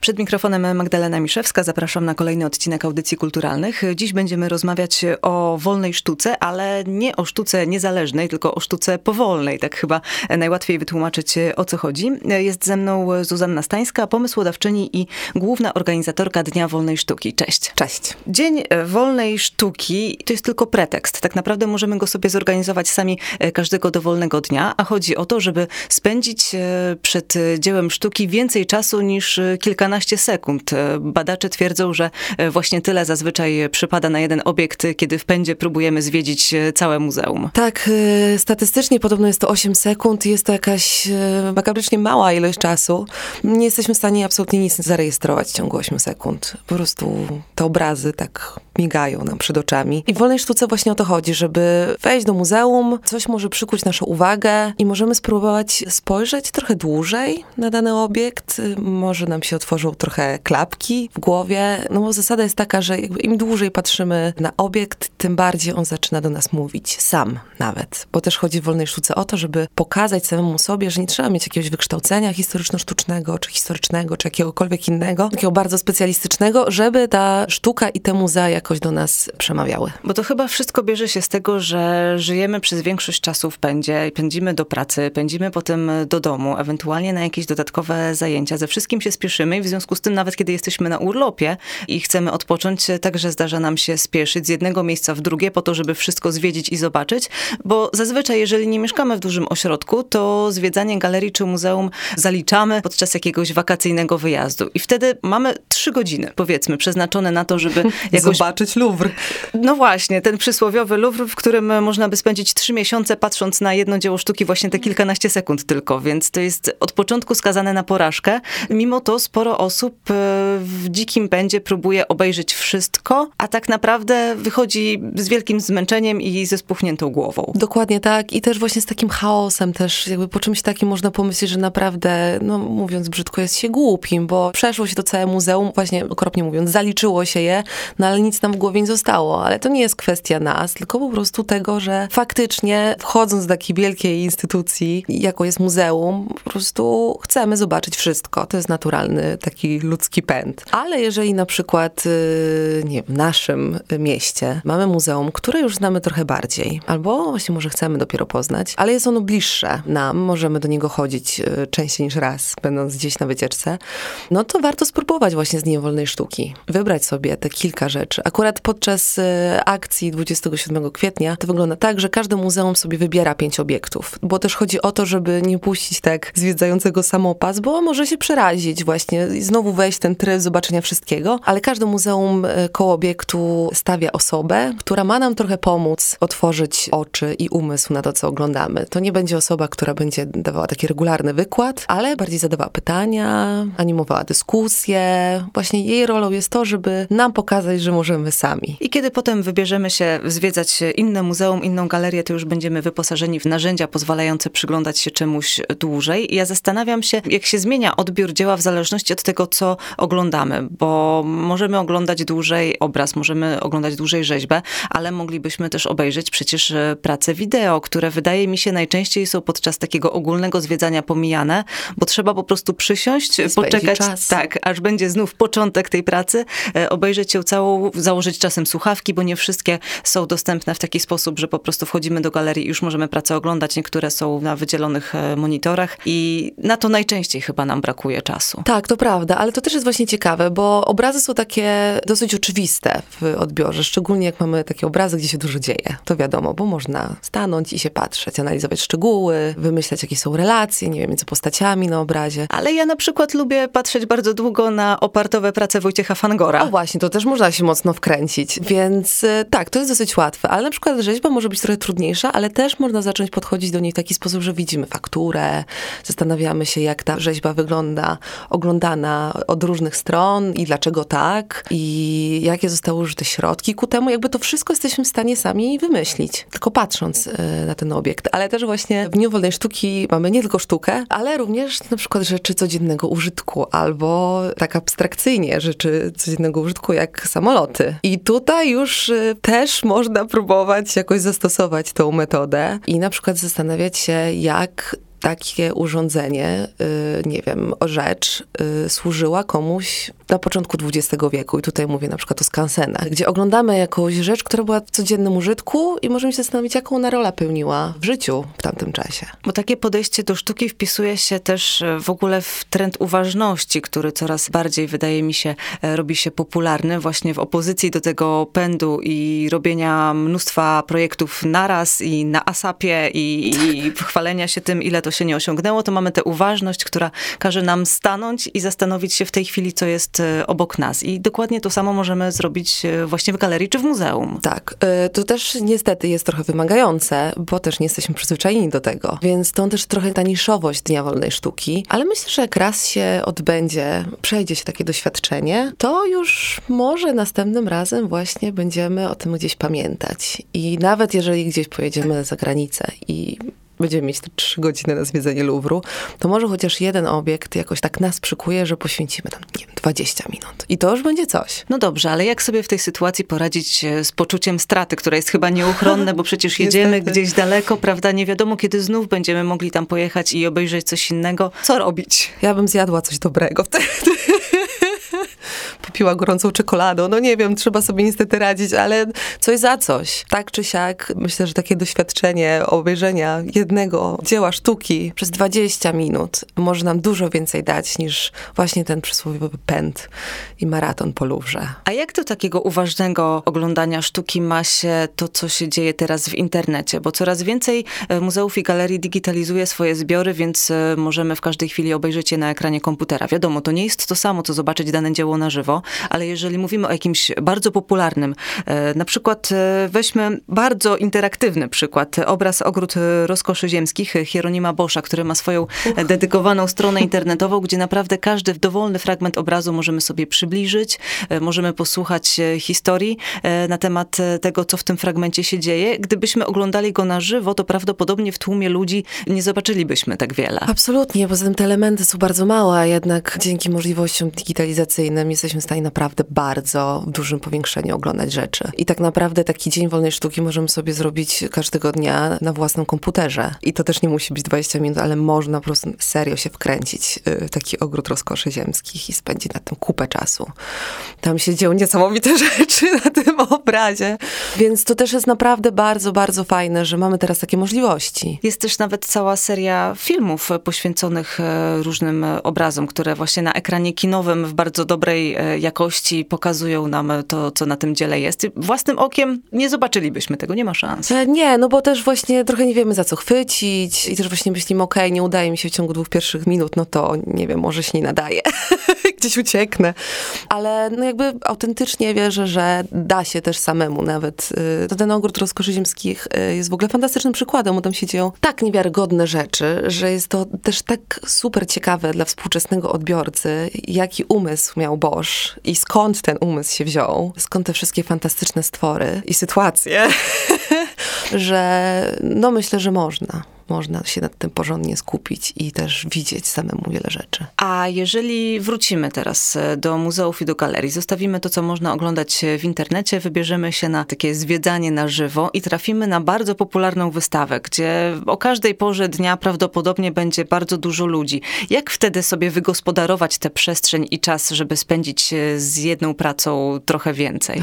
Przed mikrofonem Magdalena Miszewska. Zapraszam na kolejny odcinek audycji kulturalnych. Dziś będziemy rozmawiać o wolnej sztuce, ale nie o sztuce niezależnej, tylko o sztuce powolnej. Tak chyba najłatwiej wytłumaczyć o co chodzi. Jest ze mną Zuzanna Stańska, pomysłodawczyni i główna organizatorka Dnia Wolnej Sztuki. Cześć. Cześć. Dzień Wolnej Sztuki to jest tylko pretekst. Tak naprawdę możemy go sobie zorganizować sami każdego dowolnego dnia, a chodzi o to, żeby spędzić przed dziełem sztuki więcej czasu niż kilkanaście 15 sekund. E, badacze twierdzą, że e, właśnie tyle zazwyczaj przypada na jeden obiekt, kiedy w pędzie próbujemy zwiedzić e, całe muzeum. Tak, statystycznie podobno jest to 8 sekund. Jest to jakaś makabrycznie mała ilość czasu. Nie jesteśmy w stanie absolutnie nic zarejestrować w ciągu 8 sekund. Po prostu te obrazy tak migają nam przed oczami. I w wolnej sztuce właśnie o to chodzi, żeby wejść do muzeum, coś może przykuć naszą uwagę i możemy spróbować spojrzeć trochę dłużej na dany obiekt. Może nam się otworzą trochę klapki w głowie, no bo zasada jest taka, że im dłużej patrzymy na obiekt, tym bardziej on zaczyna do nas mówić, sam nawet. Bo też chodzi w wolnej sztuce o to, żeby pokazać samemu sobie, że nie trzeba mieć jakiegoś wykształcenia historyczno-sztucznego, czy historycznego, czy jakiegokolwiek innego, takiego bardzo specjalistycznego, żeby ta sztuka i te muzea jakoś do nas przemawiały. Bo to chyba wszystko bierze się z tego, że żyjemy przez większość czasu w pędzie, pędzimy do pracy, pędzimy potem do domu, ewentualnie na jakieś dodatkowe zajęcia. Ze wszystkim się spieszymy i w związku z tym nawet kiedy jesteśmy na urlopie i chcemy odpocząć, także zdarza nam się spieszyć z jednego miejsca w drugie po to, żeby wszystko zwiedzić i zobaczyć, bo zazwyczaj jeżeli nie mieszkamy w dużym ośrodku, to zwiedzanie galerii czy muzeum zaliczamy podczas jakiegoś wakacyjnego wyjazdu. I wtedy mamy trzy godziny, powiedzmy, przeznaczone na to, żeby jakoś... Zobaczyć Louvre. No właśnie, ten przysłowiowy Louvre, w którym można by spędzić trzy miesiące patrząc na jedno dzieło sztuki właśnie te kilkanaście sekund tylko, więc to jest od początku skazane na porażkę. Mimo to sporo osób e, w dzikim pędzie próbuje obejrzeć wszystko, a tak naprawdę wychodzi z wielkim zmęczeniem i ze spuchniętą głową. Dokładnie tak i też właśnie z takim chaosem też, jakby po czymś takim można pomyśleć, że naprawdę, no mówiąc brzydko, jest się głupim, bo przeszło się to całe muzeum, właśnie okropnie mówiąc, zaliczyło się je, no ale nic nam w głowie nie zostało. Ale to nie jest kwestia nas, tylko po prostu tego, że faktycznie wchodząc do takiej wielkiej instytucji, jaką jest muzeum, po prostu chcemy zobaczyć wszystko. To jest naturalny taki ludzki pęd. Ale jeżeli na przykład, y, nie w naszym mieście mamy muzeum, które już znamy trochę bardziej, albo właśnie może chcemy dopiero poznać, ale jest ono bliższe nam, możemy do niego chodzić y, częściej niż raz, będąc gdzieś na wycieczce, no to warto spróbować właśnie z Dniem Wolnej Sztuki. Wybrać sobie te kilka rzeczy. Akurat podczas y, akcji 27 kwietnia to wygląda tak, że każde muzeum sobie wybiera pięć obiektów, bo też chodzi o to, żeby nie puścić tak zwiedzającego samopas, bo może się przerazić właśnie znowu wejść ten tryb zobaczenia wszystkiego, ale każde muzeum e, koło obiektu stawia osobę, która ma nam trochę pomóc otworzyć oczy i umysł na to, co oglądamy. To nie będzie osoba, która będzie dawała taki regularny wykład, ale bardziej zadawała pytania, animowała dyskusję. Właśnie jej rolą jest to, żeby nam pokazać, że możemy sami. I kiedy potem wybierzemy się zwiedzać inne muzeum, inną galerię, to już będziemy wyposażeni w narzędzia pozwalające przyglądać się czemuś dłużej. I ja zastanawiam się, jak się zmienia odbiór dzieła w zależności od tego, co oglądamy, bo możemy oglądać dłużej obraz, możemy oglądać dłużej rzeźbę, ale moglibyśmy też obejrzeć przecież e, prace wideo, które wydaje mi się najczęściej są podczas takiego ogólnego zwiedzania pomijane, bo trzeba po prostu przysiąść, poczekać, czas. tak, aż będzie znów początek tej pracy, e, obejrzeć ją całą, założyć czasem słuchawki, bo nie wszystkie są dostępne w taki sposób, że po prostu wchodzimy do galerii i już możemy pracę oglądać. Niektóre są na wydzielonych e, monitorach i na to najczęściej chyba nam brakuje czasu. Tak, to prawda, ale to też jest właśnie ciekawe, bo obrazy są takie dosyć oczywiste w odbiorze, szczególnie jak mamy takie obrazy, gdzie się dużo dzieje. To wiadomo, bo można stanąć i się patrzeć, analizować szczegóły, wymyślać, jakie są relacje, nie wiem, między postaciami na obrazie. Ale ja na przykład lubię patrzeć bardzo długo na opartowe prace Wojciecha Fangora. O właśnie, to też można się mocno wkręcić, więc e, tak, to jest dosyć łatwe, ale na przykład rzeźba może być trochę trudniejsza, ale też można zacząć podchodzić do niej w taki sposób, że widzimy fakturę, zastanawiamy się, jak ta rzeźba wygląda, oglądana od różnych stron i dlaczego tak, i jakie zostały użyte środki ku temu, jakby to wszystko jesteśmy w stanie sami wymyślić, tylko patrząc e, na ten obiekt. Ale też właśnie w Dniu Wolnej Sztuki mamy nie tylko sztukę, ale również na przykład rzeczy codziennego użytku, albo tak abstrakcyjnie rzeczy codziennego użytku, jak samoloty. I tutaj już e, też można próbować jakoś zastosować tą metodę i na przykład zastanawiać się, jak takie urządzenie, y, nie wiem, rzecz y, służyła komuś na początku XX wieku. I tutaj mówię na przykład o skansenach, gdzie oglądamy jakąś rzecz, która była w codziennym użytku i możemy się zastanowić, jaką ona rolę pełniła w życiu w tamtym czasie. Bo takie podejście do sztuki wpisuje się też e, w ogóle w trend uważności, który coraz bardziej, wydaje mi się, e, robi się popularny właśnie w opozycji do tego pędu i robienia mnóstwa projektów naraz i na asapie i, i chwalenia się tym, ile to się nie osiągnęło, to mamy tę uważność, która każe nam stanąć i zastanowić się w tej chwili, co jest e, obok nas. I dokładnie to samo możemy zrobić właśnie w galerii czy w muzeum. Tak, to też niestety jest trochę wymagające, bo też nie jesteśmy przyzwyczajeni do tego. Więc to też trochę ta niszowość Dnia Wolnej Sztuki. Ale myślę, że jak raz się odbędzie, przejdzie się takie doświadczenie, to już może następnym razem właśnie będziemy o tym gdzieś pamiętać. I nawet jeżeli gdzieś pojedziemy za granicę i będziemy mieć te trzy godziny na zwiedzenie Luwru, to może chociaż jeden obiekt jakoś tak nas przykuje, że poświęcimy tam, nie wiem, 20 minut. I to już będzie coś. No dobrze, ale jak sobie w tej sytuacji poradzić e, z poczuciem straty, które jest chyba nieuchronne, bo przecież jedziemy gdzieś daleko, prawda? Nie wiadomo, kiedy znów będziemy mogli tam pojechać i obejrzeć coś innego. Co robić? Ja bym zjadła coś dobrego wtedy popiła gorącą czekoladą. No nie wiem, trzeba sobie niestety radzić, ale coś za coś. Tak czy siak, myślę, że takie doświadczenie obejrzenia jednego dzieła sztuki przez 20 minut może nam dużo więcej dać niż właśnie ten przysłowiowy pęd i maraton po Luwrze. A jak do takiego uważnego oglądania sztuki ma się to, co się dzieje teraz w internecie? Bo coraz więcej e, muzeów i galerii digitalizuje swoje zbiory, więc e, możemy w każdej chwili obejrzeć je na ekranie komputera. Wiadomo, to nie jest to samo, co zobaczyć dane dzieło na żywo, ale jeżeli mówimy o jakimś bardzo popularnym, e, na przykład e, weźmy bardzo interaktywny przykład, obraz Ogród Rozkoszy Ziemskich Hieronima Boscha, który ma swoją dedykowaną stronę internetową, gdzie naprawdę każdy dowolny fragment obrazu możemy sobie przybliżyć, e, możemy posłuchać historii na temat tego, co w tym fragmencie się dzieje. Gdybyśmy oglądali go na żywo, to prawdopodobnie w tłumie ludzi nie zobaczylibyśmy tak wiele. Absolutnie, poza tym te elementy są bardzo małe, a jednak dzięki możliwościom digitalizacyjnym jesteśmy stanie naprawdę bardzo w dużym powiększeniu oglądać rzeczy. I tak naprawdę taki dzień wolnej sztuki możemy sobie zrobić każdego dnia na własnym komputerze. I to też nie musi być 20 minut, ale można po prostu serio się wkręcić w taki ogród rozkoszy ziemskich i spędzić na tym kupę czasu. Tam się dzieją niesamowite rzeczy na tym obrazie. Więc to też jest naprawdę bardzo, bardzo fajne, że mamy teraz takie możliwości. Jest też nawet cała seria filmów poświęconych e, różnym obrazom, które właśnie na ekranie kinowym w bardzo dobrej e, jakości pokazują nam to, co na tym dziele jest. Własnym okiem nie zobaczylibyśmy tego, nie ma szans. E, nie, no bo też właśnie trochę nie wiemy za co chwycić i też właśnie myślimy, okej, okay, nie udaje mi się w ciągu dwóch pierwszych minut, no to nie wiem, może się nie nadaje. Gdzieś ucieknę. Ale no jakby autentycznie wierzę, że da się też samemu nawet. To ten ogród rozkoszy ziemskich y, jest w ogóle fantastycznym przykładem, bo tam się dzieją tak niewiarygodne rzeczy, że jest to też tak super ciekawe dla współczesnego odbiorcy, jaki umysł miał Bosch i skąd ten umysł się wziął, skąd te wszystkie fantastyczne stwory i sytuacje, że no myślę, że można można się nad tym porządnie skupić i też widzieć samemu wiele rzeczy. A jeżeli wrócimy teraz e, do muzeów i do galerii, zostawimy to, co można oglądać w internecie, wybierzemy się na takie zwiedzanie na żywo i trafimy na bardzo popularną wystawę, gdzie o każdej porze dnia prawdopodobnie będzie bardzo dużo ludzi. Jak wtedy sobie wygospodarować tę przestrzeń i czas, żeby spędzić e, z jedną pracą trochę więcej?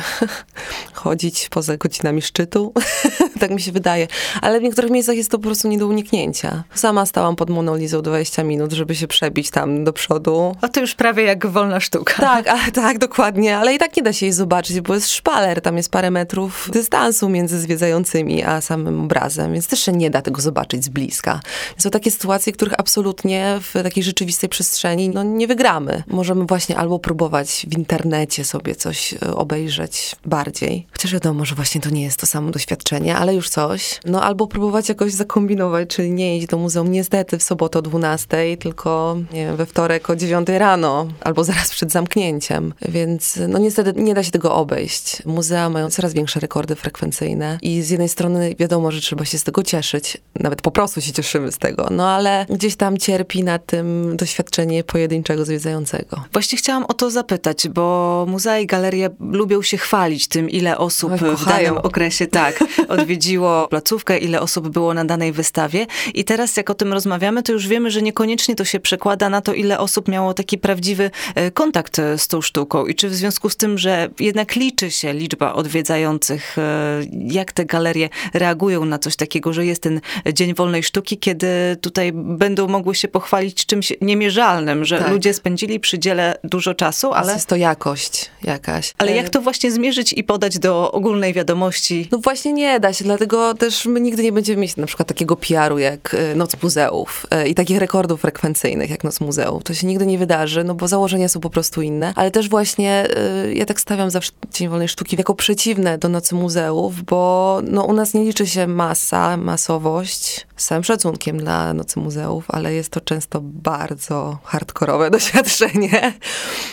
Chodzić poza godzinami szczytu, tak mi się wydaje. Ale w niektórych miejscach jest to po prostu nie do uniknięcia. Sama stałam pod Monolizą 20 minut, żeby się przebić tam do przodu. A to już prawie jak wolna sztuka. Tak, a, tak, dokładnie, ale i tak nie da się jej zobaczyć, bo jest szpaler, tam jest parę metrów dystansu między zwiedzającymi a samym obrazem, więc też się nie da tego zobaczyć z bliska. Są takie sytuacje, których absolutnie w takiej rzeczywistej przestrzeni no, nie wygramy. Możemy właśnie albo próbować w internecie sobie coś e, obejrzeć bardziej, chociaż wiadomo, że właśnie to nie jest to samo doświadczenie, ale już coś. No albo próbować jakoś zakombinować czyli nie iść do muzeum niestety w sobotę o 12, tylko wiem, we wtorek o 9 rano, albo zaraz przed zamknięciem. Więc no niestety nie da się tego obejść. Muzea mają coraz większe rekordy frekwencyjne i z jednej strony wiadomo, że trzeba się z tego cieszyć, nawet po prostu się cieszymy z tego, no ale gdzieś tam cierpi na tym doświadczenie pojedynczego zwiedzającego. Właśnie chciałam o to zapytać, bo muzea i galerie lubią się chwalić tym, ile osób Oj, w danym okresie tak odwiedziło placówkę, ile osób było na danej wystawie Warszawie i teraz jak o tym rozmawiamy, to już wiemy, że niekoniecznie to się przekłada na to, ile osób miało taki prawdziwy e, kontakt e, z tą sztuką i czy w związku z tym, że jednak liczy się liczba odwiedzających, e, jak te galerie reagują na coś takiego, że jest ten Dzień Wolnej Sztuki, kiedy tutaj będą mogły się pochwalić czymś niemierzalnym, że Tak. ludzie spędzili przy dziele dużo czasu, ale, Jest to jakość jakaś. ale E, jak to właśnie zmierzyć i podać do ogólnej wiadomości? No właśnie nie da się, dlatego też my nigdy nie będziemy mieć na przykład takiego Jak e, Noc Muzeów e, i takich rekordów frekwencyjnych jak Noc Muzeów. To się nigdy nie wydarzy, no bo założenia są po prostu inne. Ale też właśnie e, ja tak stawiam zawsze Dzień Wolnej Sztuki jako przeciwne do Nocy Muzeów, bo no u nas nie liczy się masa, masowość, całym szacunkiem dla Nocy Muzeów, ale jest to często bardzo hardkorowe doświadczenie.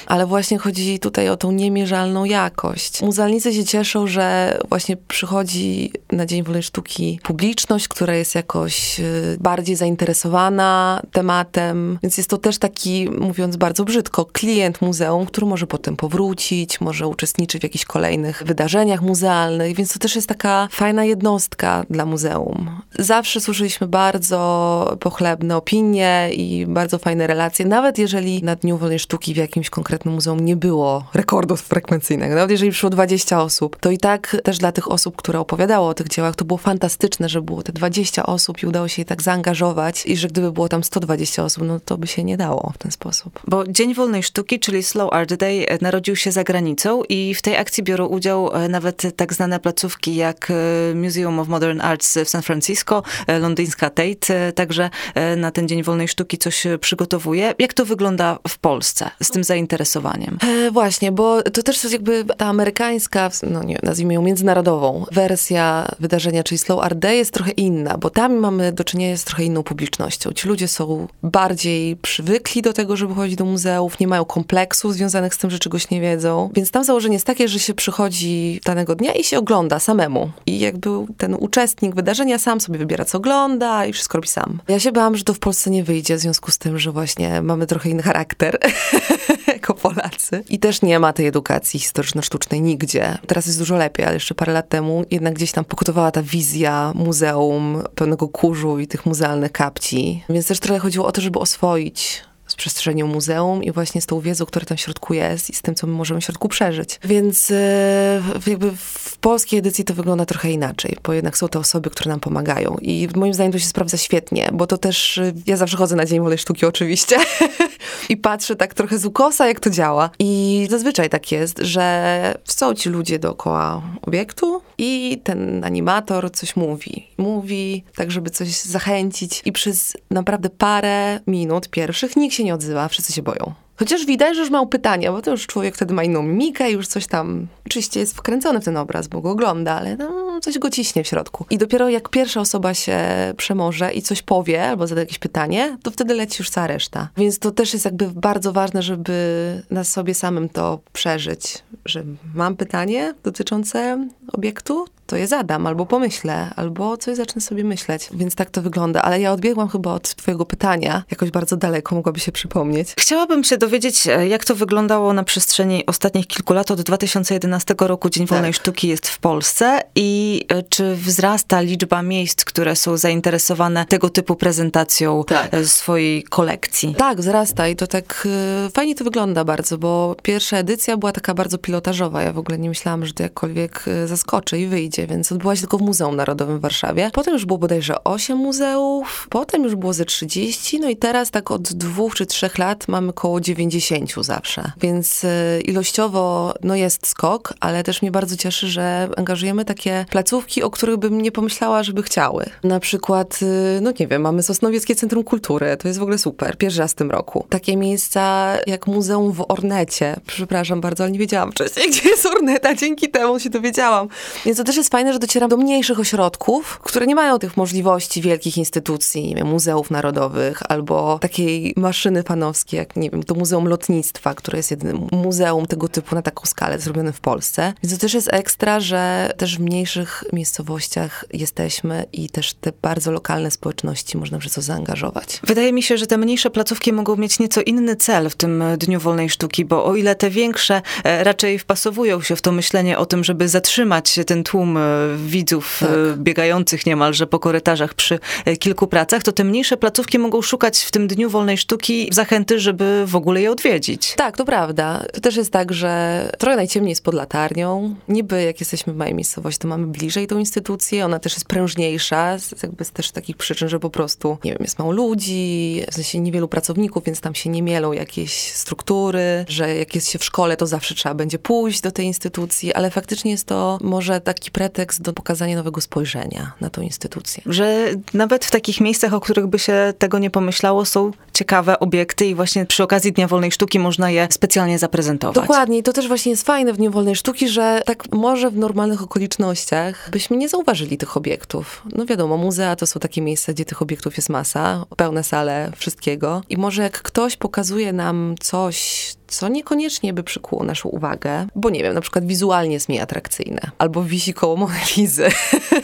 Ale właśnie chodzi tutaj o tą niemierzalną jakość. Muzealnicy się cieszą, że właśnie przychodzi na Dzień Wolnej Sztuki publiczność, która jest jakoś y, bardziej zainteresowana tematem, więc jest to też taki, mówiąc bardzo brzydko, klient muzeum, który może potem powrócić, może uczestniczyć w jakichś kolejnych wydarzeniach muzealnych, więc to też jest taka fajna jednostka dla muzeum. Zawsze słyszeliśmy bardzo pochlebne opinie i bardzo fajne relacje, nawet jeżeli na Dniu Wolnej Sztuki w jakimś konkretnym muzeum nie było rekordów frekwencyjnych, nawet jeżeli przyszło 20 osób, to i tak też dla tych osób, które opowiadało o tych dziełach, to było fantastyczne, że było te 20 osób i udało się je tak zaangażować i że gdyby było tam 120 osób, no to by się nie dało w ten sposób. Bo Dzień Wolnej Sztuki, czyli Slow Art Day, e, narodził się za granicą i w tej akcji biorą udział e, nawet tak znane placówki jak e, Museum of Modern Arts w San Francisco, e, londyńska Tate, także e, na ten Dzień Wolnej Sztuki coś e, przygotowuje. Jak to wygląda w Polsce z tym zainteresowaniem? E, właśnie, bo to też jest jakby ta amerykańska, no nie, nazwijmy ją międzynarodową wersja wydarzenia, czyli Slow Art Day jest trochę inna, bo tam mamy do czynienia z trochę inną publicznością. Ci ludzie są bardziej przywykli do tego, żeby chodzić do muzeów, nie mają kompleksów związanych z tym, że czegoś nie wiedzą. Więc tam założenie jest takie, że się przychodzi danego dnia i się ogląda samemu. I jakby ten uczestnik wydarzenia sam sobie wybiera, co ogląda i wszystko robi sam. Ja się bałam, że to w Polsce nie wyjdzie, w związku z tym, że właśnie mamy trochę inny charakter jako Polacy. I też nie ma tej edukacji historyczno-sztucznej nigdzie. Teraz jest dużo lepiej, ale jeszcze parę lat temu jednak gdzieś tam pokutowała ta wizja muzeum pełnego kurzu i tych muzealnych kapci. Więc też trochę chodziło o to, żeby oswoić przestrzenią muzeum i właśnie z tą wiedzą, która tam w środku jest i z tym, co my możemy w środku przeżyć. Więc e, jakby w polskiej edycji to wygląda trochę inaczej, bo jednak są te osoby, które nam pomagają i moim zdaniem to się sprawdza świetnie, bo to też, e, ja zawsze chodzę na Dzień Wolnej Sztuki oczywiście i patrzę tak trochę z ukosa, jak to działa. I zazwyczaj tak jest, że są ci ludzie dookoła obiektu i ten animator coś mówi. Mówi tak, żeby coś zachęcić i przez naprawdę parę minut pierwszych nikt się nie odzywa, wszyscy się boją. Chociaż widać, że już ma pytania, bo to już człowiek wtedy ma inną mimikę, już coś tam, oczywiście jest wkręcony w ten obraz, bo go ogląda, ale no, coś go ciśnie w środku. I dopiero jak pierwsza osoba się przemoże i coś powie, albo zada jakieś pytanie, to wtedy leci już cała reszta. Więc to też jest jakby bardzo ważne, żeby na sobie samym to przeżyć, że mam pytanie dotyczące obiektu, to je zadam, albo pomyślę, albo coś zacznę sobie myśleć. Więc tak to wygląda. Ale ja odbiegłam chyba od twojego pytania, jakoś bardzo daleko, mogłaby się przypomnieć. Chciałabym się dowiedzieć, e, jak to wyglądało na przestrzeni ostatnich kilku lat. Od 2011 roku Dzień Wolnej Tak. Sztuki jest w Polsce i e, czy wzrasta liczba miejsc, które są zainteresowane tego typu prezentacją Tak. e, swojej kolekcji? Tak, wzrasta i to tak fajnie to wygląda bardzo, bo pierwsza edycja była taka bardzo pilotażowa. Ja w ogóle nie myślałam, że to jakkolwiek zaskoczy i wyjdzie, więc odbyła się tylko w Muzeum Narodowym w Warszawie. Potem już było bodajże 8 muzeów, potem już było ze 30, no i teraz tak od dwóch czy trzech lat mamy koło 90 zawsze. Więc y, ilościowo no jest skok, ale też mnie bardzo cieszy, że angażujemy takie placówki, o których bym nie pomyślała, żeby chciały. Na przykład, y, no nie wiem, mamy Sosnowieckie Centrum Kultury, to jest w ogóle super, pierwszy raz w tym roku. Takie miejsca jak Muzeum w Ornecie, przepraszam bardzo, ale nie wiedziałam wcześniej, gdzie jest Orneta, dzięki temu się dowiedziałam. Więc to też jest fajne, że docieram do mniejszych ośrodków, które nie mają tych możliwości wielkich instytucji, nie wiem, muzeów narodowych, albo takiej maszyny fanowskiej, jak, nie wiem, to Muzeum Lotnictwa, które jest jedynym muzeum tego typu na taką skalę zrobione w Polsce. Więc to też jest ekstra, że też w mniejszych miejscowościach jesteśmy i też te bardzo lokalne społeczności można przez to zaangażować. Wydaje mi się, że te mniejsze placówki mogą mieć nieco inny cel w tym Dniu Wolnej Sztuki, bo o ile te większe e, raczej wpasowują się w to myślenie o tym, żeby zatrzymać ten tłum e, widzów tak. biegających niemalże po korytarzach przy kilku pracach, to te mniejsze placówki mogą szukać w tym Dniu Wolnej Sztuki zachęty, żeby w ogóle je odwiedzić. Tak, to prawda. To też jest tak, że trochę najciemniej jest pod latarnią. Niby jak jesteśmy w mojej miejscowości, to mamy bliżej tą instytucję, ona też jest prężniejsza, jakby z też takich przyczyn, że po prostu, nie wiem, jest mało ludzi, w sensie niewielu pracowników, więc tam się nie mielą jakieś struktury, że jak jest się w szkole, to zawsze trzeba będzie pójść do tej instytucji, ale faktycznie jest to może taki pretekst do pokazania nowego spojrzenia na tą instytucję. Że nawet w takich miejscach, o których by się tego nie pomyślało, są ciekawe obiekty i właśnie przy okazji Dnia Wolnej Sztuki można je specjalnie zaprezentować. Dokładnie i to też właśnie jest fajne w Dniu Wolnej Sztuki, że tak może w normalnych okolicznościach byśmy nie zauważyli tych obiektów. No wiadomo, muzea to są takie miejsca, gdzie tych obiektów jest masa, pełne sale wszystkiego i może jak ktoś pokazuje nam coś, co niekoniecznie by przykuło naszą uwagę, bo nie wiem, na przykład wizualnie jest mniej atrakcyjne, albo wisi koło Monalizy.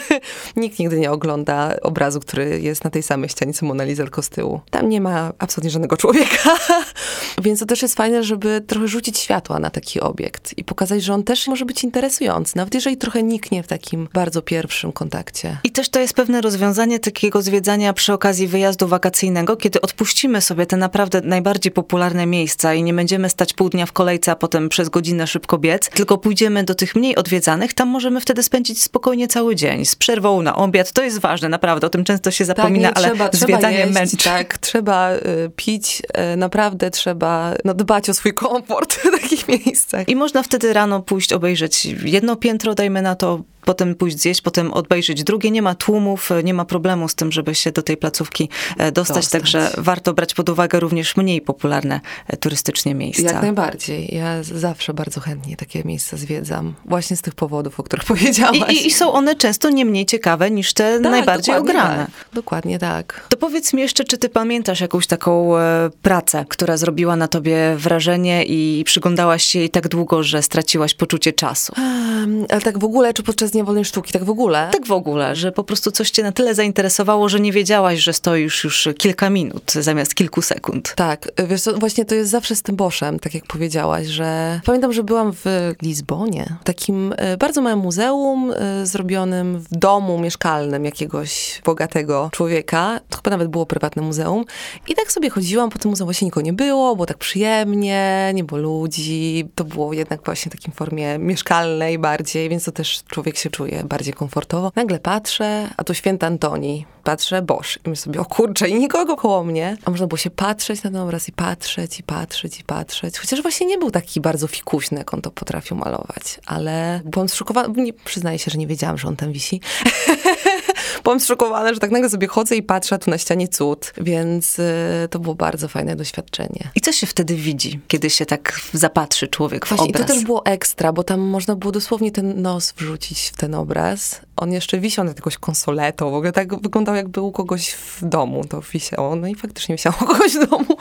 Nikt nigdy nie ogląda obrazu, który jest na tej samej ścianie co Mona Lisa, tylko z tyłu. Tam nie ma absolutnie żadnego człowieka. Więc to też jest fajne, żeby trochę rzucić światła na taki obiekt i pokazać, że on też może być interesujący, nawet jeżeli trochę niknie w takim bardzo pierwszym kontakcie. I też to jest pewne rozwiązanie takiego zwiedzania przy okazji wyjazdu wakacyjnego, kiedy odpuścimy sobie te naprawdę najbardziej popularne miejsca i nie będziemy stać pół dnia w kolejce, a potem przez godzinę szybko biec, tylko pójdziemy do tych mniej odwiedzanych, tam możemy wtedy spędzić spokojnie cały dzień, z przerwą na obiad. To jest ważne, naprawdę, o tym często się tak, zapomina, tak, ale trzeba, zwiedzanie trzeba męczy. Tak, trzeba y, pić, y, naprawdę trzeba no, dbać o swój komfort w takich miejscach. I można wtedy rano pójść obejrzeć jedno piętro, dajmy na to, potem pójść zjeść, potem obejrzeć drugie. Nie ma tłumów, nie ma problemu z tym, żeby się do tej placówki e, dostać, dostać. także warto brać pod uwagę również mniej popularne e, turystycznie miejsca. Jak najbardziej. Ja zawsze bardzo chętnie takie miejsca zwiedzam. Właśnie z tych powodów, o których powiedziałaś. I, i, i są one często nie mniej ciekawe niż te tak, najbardziej ograne. Tak. Dokładnie tak. To powiedz mi jeszcze, czy ty pamiętasz jakąś taką e, pracę, która zrobiła na tobie wrażenie i przyglądałaś się jej tak długo, że straciłaś poczucie czasu? Um, ale tak w ogóle, czy podczas Dnia Wolnej Sztuki, tak w ogóle? Tak w ogóle, że po prostu coś cię na tyle zainteresowało, że nie wiedziałaś, że stoisz już kilka minut zamiast kilku sekund. Tak, wiesz co, właśnie to jest zawsze z tym Boszem, tak jak powiedziałaś, że pamiętam, że byłam w Lizbonie, takim e, bardzo małym muzeum e, zrobionym w domu mieszkalnym jakiegoś bogatego człowieka, to chyba nawet było prywatne muzeum i tak sobie chodziłam po tym muzeum, właśnie nikogo nie było, było tak przyjemnie, nie było ludzi, to było jednak właśnie w takim formie mieszkalnej bardziej, więc to też człowiek się czuję bardziej komfortowo. Nagle patrzę, a to święta Antoni. Patrzę, Boż. I myślę sobie, o kurczę, i nikogo koło mnie. A można było się patrzeć na ten obraz i patrzeć, i patrzeć, i patrzeć. Chociaż właśnie nie był taki bardzo fikuśny, jak on to potrafił malować. Ale byłam zszokowana, przyznaję się, że nie wiedziałam, że on tam wisi. byłam zszokowana, że tak nagle sobie chodzę i patrzę, tu na ścianie cud. Więc y, to było bardzo fajne doświadczenie. I co się wtedy widzi, kiedy się tak zapatrzy człowiek w Właśnie, obraz? I to też było ekstra, bo tam można było dosłownie ten nos wrzucić w ten obraz. On jeszcze wisiał nad jakąś konsoletą, w ogóle tak wyglądał jakby u kogoś w domu to wisiało. No i faktycznie wisiało u kogoś w domu.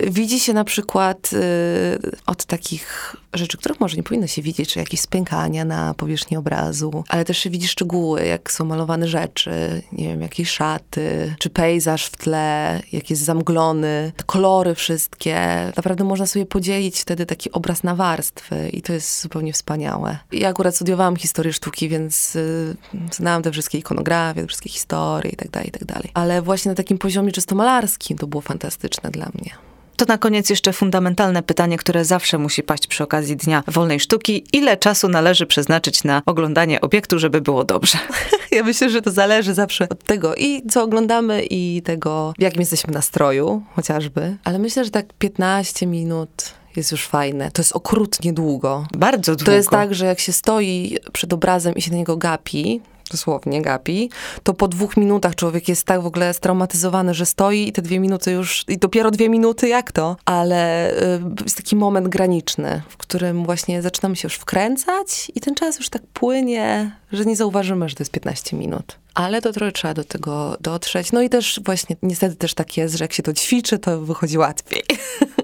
Widzi się na przykład y, od takich rzeczy, których może nie powinno się widzieć, czy jakieś spękania na powierzchni obrazu, ale też się widzi szczegóły, jak są malowane rzeczy, nie wiem, jakieś szaty, czy pejzaż w tle, jak jest zamglony, kolory wszystkie. Naprawdę można sobie podzielić wtedy taki obraz na warstwy i to jest zupełnie wspaniałe. Ja akurat studiowałam historię sztuki, więc y, znałam te wszystkie ikonografie, te wszystkie historie i tak dalej, i tak dalej. Ale właśnie na takim poziomie czysto malarskim to było fantastyczne dla mnie. To na koniec jeszcze fundamentalne pytanie, które zawsze musi paść przy okazji Dnia Wolnej Sztuki. Ile czasu należy przeznaczyć na oglądanie obiektu, żeby było dobrze? Ja myślę, że to zależy zawsze od tego i co oglądamy i tego, w jakim jesteśmy nastroju chociażby. Ale myślę, że tak 15 minut jest już fajne. To jest okrutnie długo. Bardzo długo. To jest tak, że jak się stoi przed obrazem i się na niego gapi, dosłownie gapi, to po dwóch minutach człowiek jest tak w ogóle straumatyzowany, że stoi i te dwie minuty już, i dopiero dwie minuty, jak to? Ale y, jest taki moment graniczny, w którym właśnie zaczynamy się już wkręcać i ten czas już tak płynie, że nie zauważymy, że to jest 15 minut. Ale to trochę trzeba do tego dotrzeć. No i też właśnie, niestety też tak jest, że jak się to ćwiczy, to wychodzi łatwiej.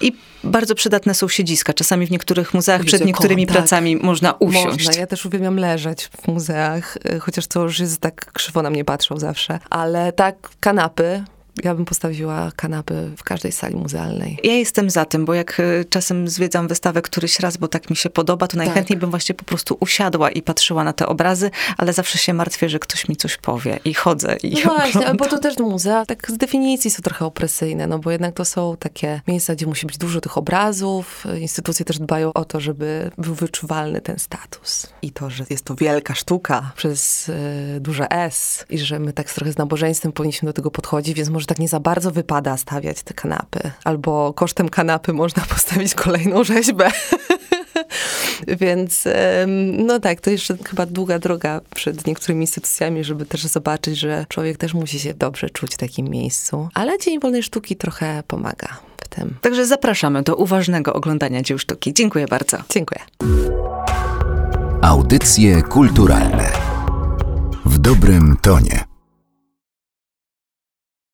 I bardzo przydatne są siedziska. Czasami w niektórych muzeach przed niektórymi tak. pracami można usiąść. Można. Ja też uwielbiam leżeć w muzeach, y, chociaż to już jest tak krzywo na mnie patrzą zawsze. Ale tak, kanapy, Ja bym postawiła kanapy w każdej sali muzealnej. Ja jestem za tym, bo jak y, czasem zwiedzam wystawę któryś raz, bo tak mi się podoba, to najchętniej Tak. bym właśnie po prostu usiadła i patrzyła na te obrazy, ale zawsze się martwię, że ktoś mi coś powie i chodzę i No właśnie, bo to też muzea tak z definicji są trochę opresyjne, no bo jednak to są takie miejsca, gdzie musi być dużo tych obrazów. Instytucje też dbają o to, żeby był wyczuwalny ten status. I to, że jest to wielka sztuka przez y, duże S i że my tak trochę z nabożeństwem powinniśmy do tego podchodzić, więc może tak nie za bardzo wypada stawiać te kanapy. Albo kosztem kanapy można postawić kolejną rzeźbę. Więc no tak, to jeszcze chyba długa droga przed niektórymi instytucjami, żeby też zobaczyć, że człowiek też musi się dobrze czuć w takim miejscu. Ale Dzień Wolnej Sztuki trochę pomaga w tym. Także zapraszamy do uważnego oglądania dzieł sztuki. Dziękuję bardzo. Dziękuję. Audycje kulturalne w dobrym tonie.